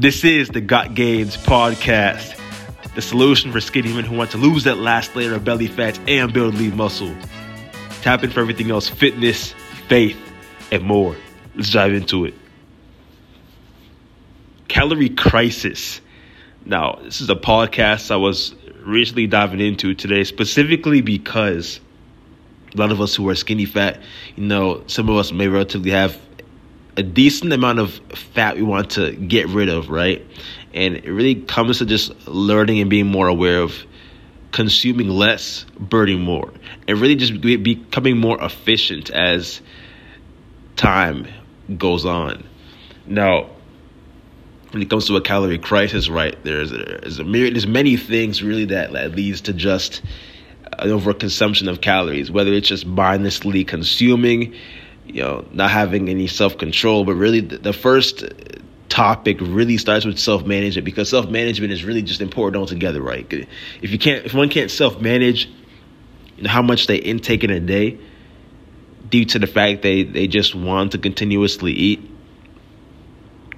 This is the Got Gains podcast, the solution for skinny men who want to lose that last layer of belly fat and build lean muscle. Tap in for everything else fitness, faith, and more. Let's dive into it. Calorie crisis. Now, this is a podcast I was recently diving into today, specifically because a lot of us who are skinny fat, you know, some of us may relatively have a decent amount of fat we want to get rid of, right? And it really comes to just learning and being more aware of consuming less, burning more, and really just be, becoming more efficient as time goes on. Now, when it comes to a calorie crisis, right, there's there's a myriad, there's many things really that, that leads to just an overconsumption of calories, whether it's just mindlessly consuming, you know, not having any self control. But really, the, first topic really starts with self management because self management is really just important altogether, right? If you can't, if one can't self manage, you know, how much they intake in a day, due to the fact they they just want to continuously eat,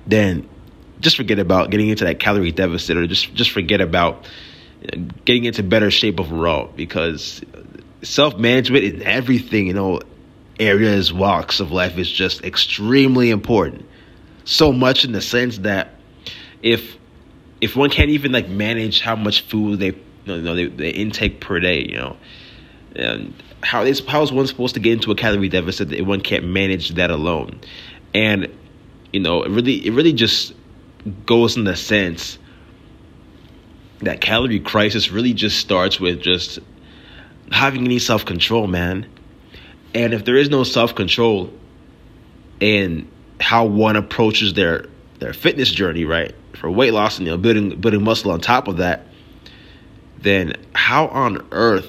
then just forget about getting into that calorie deficit, or just just forget about getting into better shape overall because self management is everything, you know, areas, walks of life is just extremely important. So much in the sense that if if one can't even like manage how much food they you know they, they intake per day, you know, and how is how is one supposed to get into a calorie deficit if one can't manage that alone? And you know, it really it really just goes in the sense that calorie crisis really just starts with just having any self control, man. And if there is no self control in how one approaches their their fitness journey, right, for weight loss and you know building building muscle on top of that, then how on earth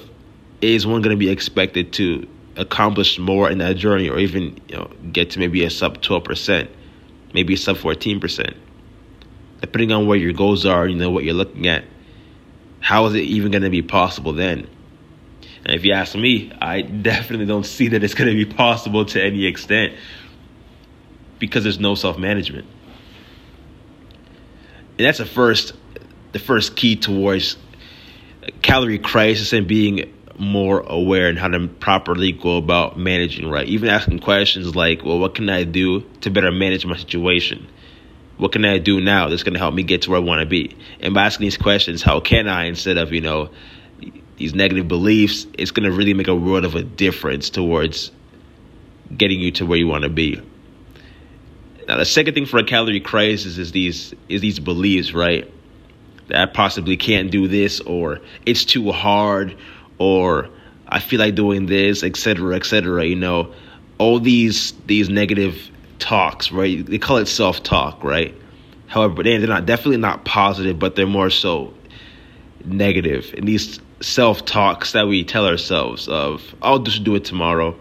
is one going to be expected to accomplish more in that journey, or even you know get to maybe a sub twelve percent, maybe a sub fourteen percent, depending on where your goals are, you know what you're looking at. How is it even going to be possible then? And if you ask me, I definitely don't see that it's going to be possible to any extent because there's no self management. And that's the first, the first key towards calorie crisis and being more aware and how to properly go about managing, right? Even asking questions like, well, what can I do to better manage my situation? What can I do now that's going to help me get to where I want to be? And by asking these questions, how can I, instead of, you know, these negative beliefs, it's going to really make a world of a difference towards getting you to where you want to be. Now, the second thing for a calorie crisis is these is these beliefs, right? That I possibly can't do this, or it's too hard, or I feel like doing this, etc., etc. You know, all these these negative talks, right? They call it self talk, right? However, they're not definitely not positive, but they're more so negative. And these self talks that we tell ourselves of, I'll just do it tomorrow.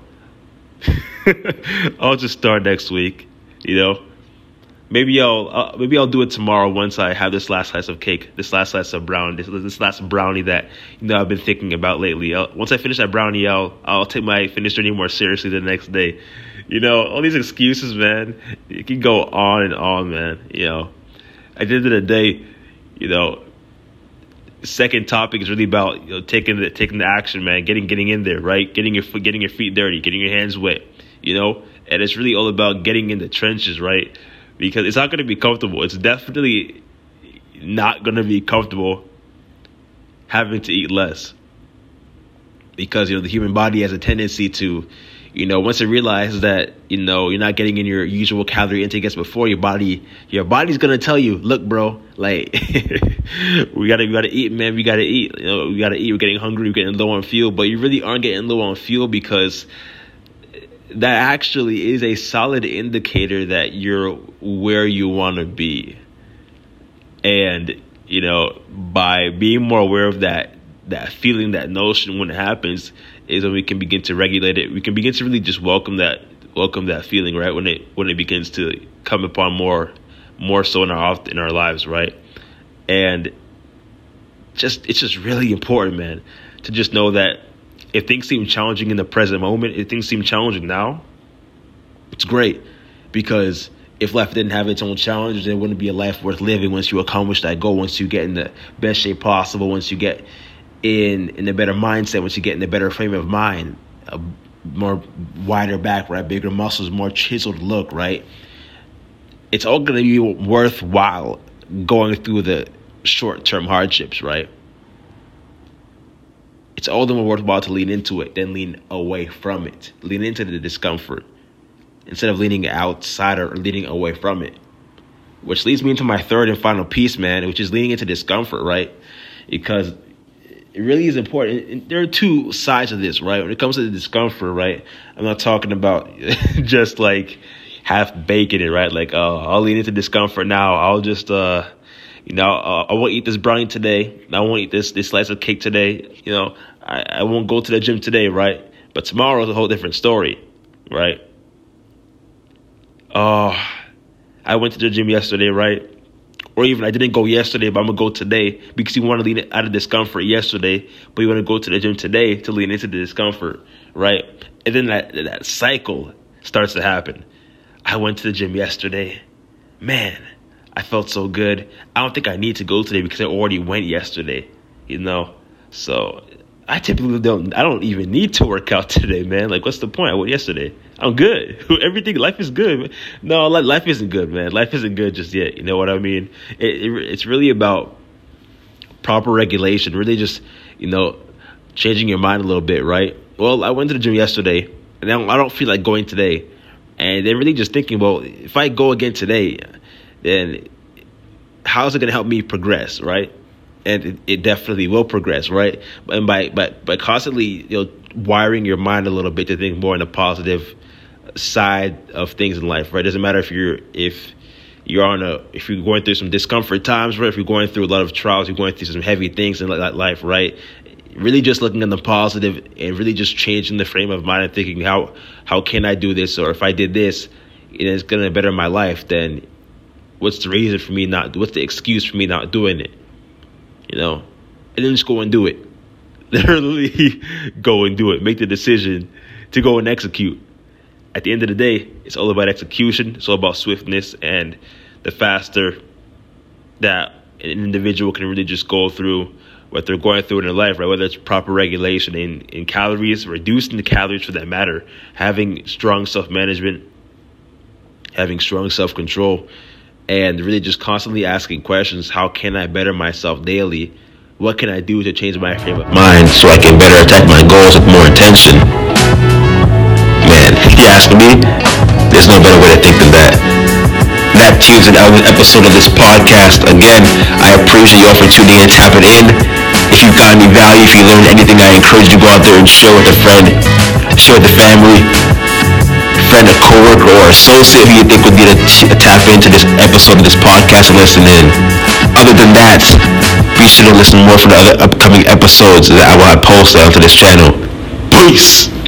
I'll just start next week, you know. Maybe I'll uh, maybe I'll do it tomorrow once I have this last slice of cake, this last slice of brownie, this, this last brownie that you know I've been thinking about lately. I'll, once I finish that brownie, I'll I'll take my fitness journey more seriously the next day. You know, all these excuses, man. You can go on and on, man. You know, at the end of the day, you know, second topic is really about you know, taking the taking the action, man. Getting getting in there, right? Getting your getting your feet dirty, getting your hands wet. You know, and it's really all about getting in the trenches, right? Because it's not going to be comfortable. It's definitely not going to be comfortable having to eat less because you know the human body has a tendency to you know, once it realizes that, you know, you're not getting in your usual calorie intake as before, your body, your body's gonna tell you, look, bro, like, we gotta, we gotta eat, man, we gotta eat, you know, we gotta eat, we're getting hungry, we're getting low on fuel, but you really aren't getting low on fuel because that actually is a solid indicator that you're where you wanna be. And, you know, by being more aware of that, that feeling, that notion when it happens, is when we can begin to regulate it. We can begin to really just welcome that welcome that feeling, right? When it when it begins to come upon more more so in our in our lives, right? And just it's just really important, man, to just know that if things seem challenging in the present moment, if things seem challenging now, it's great because if life didn't have its own challenges, it wouldn't be a life worth living once you accomplish that goal, once you get in the best shape possible, once you get in in a better mindset, once you get in a better frame of mind, a more wider back, right? Bigger muscles, more chiseled look, right? It's all gonna be worthwhile going through the short term hardships, right? It's all the more worthwhile to lean into it than lean away from it. Lean into the discomfort instead of leaning outside or leaning away from it. Which leads me into my third and final piece, man, which is leaning into discomfort, right? Because it really is important. And there are two sides of this, right? When it comes to the discomfort, right? I'm not talking about just like half baking it, right? Like, oh, I'll lean into discomfort now. I'll just, uh, you know, uh, I won't eat this brownie today. I won't eat this this slice of cake today. You know, I, I won't go to the gym today, right? But tomorrow is a whole different story, right? Oh, I went to the gym yesterday, right? Or even I didn't go yesterday, but I'm gonna go today because you want to lean out of discomfort yesterday, but you want to go to the gym today to lean into the discomfort, right? And then that that cycle starts to happen. I went to the gym yesterday, man. I felt so good. I don't think I need to go today because I already went yesterday, you know. So I typically don't. I don't even need to work out today, man. Like, what's the point? I went yesterday. I'm good. Everything, life is good. No, life isn't good, man. Life isn't good just yet. You know what I mean? It, it, it's really about proper regulation. Really, just you know, changing your mind a little bit, right? Well, I went to the gym yesterday, and I don't feel like going today. And they're really just thinking, well, if I go again today, then how's it going to help me progress, right? And it, it, definitely will progress, right? And by by by constantly you know wiring your mind a little bit to think more in a positive side of things in life, right? It doesn't matter if you're if you're on a if you're going through some discomfort times, right? If you're going through a lot of trials, you're going through some heavy things in life, right? Really, just looking at the positive and really just changing the frame of mind and thinking how how can I do this, or if I did this, it's gonna better my life. Then what's the reason for me not? What's the excuse for me not doing it? You know, and then just go and do it. Literally, go and do it. Make the decision to go and execute. At the end of the day, it's all about execution. It's all about swiftness, and the faster that an individual can really just go through what they're going through in their life, right? Whether it's proper regulation in, in calories, reducing the calories for that matter, having strong self management, having strong self control, and really just constantly asking questions how can I better myself daily? What can I do to change my frame of mind so I can better attack my goals with more intention? Man, if you ask me, there's no better way to think than that. That tunes an episode of this podcast. Again, I appreciate you all for tuning in, tapping in. If you've got any value, if you learned anything, I encourage you to go out there and share with a friend, share with the family, friend, a coworker, or associate who you think would get to tap into this episode of this podcast and listen in. Other than that, be sure to listen more for the other upcoming episodes that I will posted onto this channel. Peace!